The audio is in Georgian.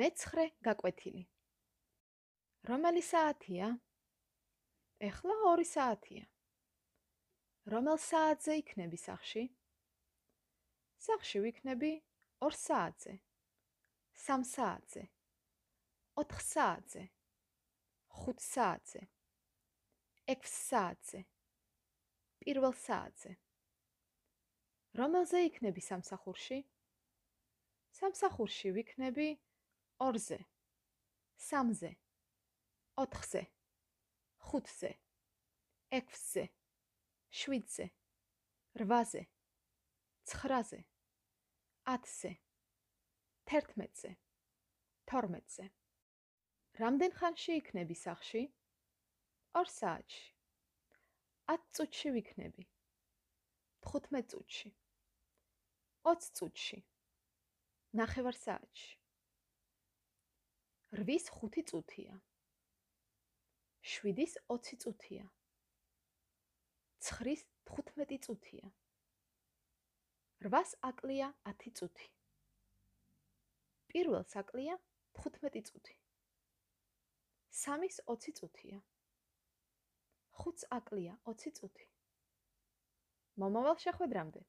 მეცხრე გაკვეთილი. რომელი საათია? ეხლა 2 საათია. რომელ საათზე იქნები სახში? სახში ვიქნები 2 საათზე. 3 საათზე. 4 საათზე. 5 საათზე. 6 საათზე. პირველ საათზე. რომელზე იქნები სამსახურში? სამსახურში ვიქნები 2-ზე, 3-ზე, 4-ზე, 5-ზე, 6-ზე, 7-ზე, 8-ზე, 9-ზე, 10-ზე, 11-ზე, 12-ზე. რამდენ ხანში იქნები სახში? 2 საათში. 10 წუთში ვიქნები. 15 წუთში. 20 წუთში. ნახევარ საათში. 8-ის 5 წუთია. 7-ის 20 წუთია. 9-ის 15 წუთია. 8-ს აკლია 10 წუთი. პირველს აკლია 15 წუთი. 3-ის 20 წუთია. 5-ს აკლია 20 წუთი. მომავალ შეხვედრამდე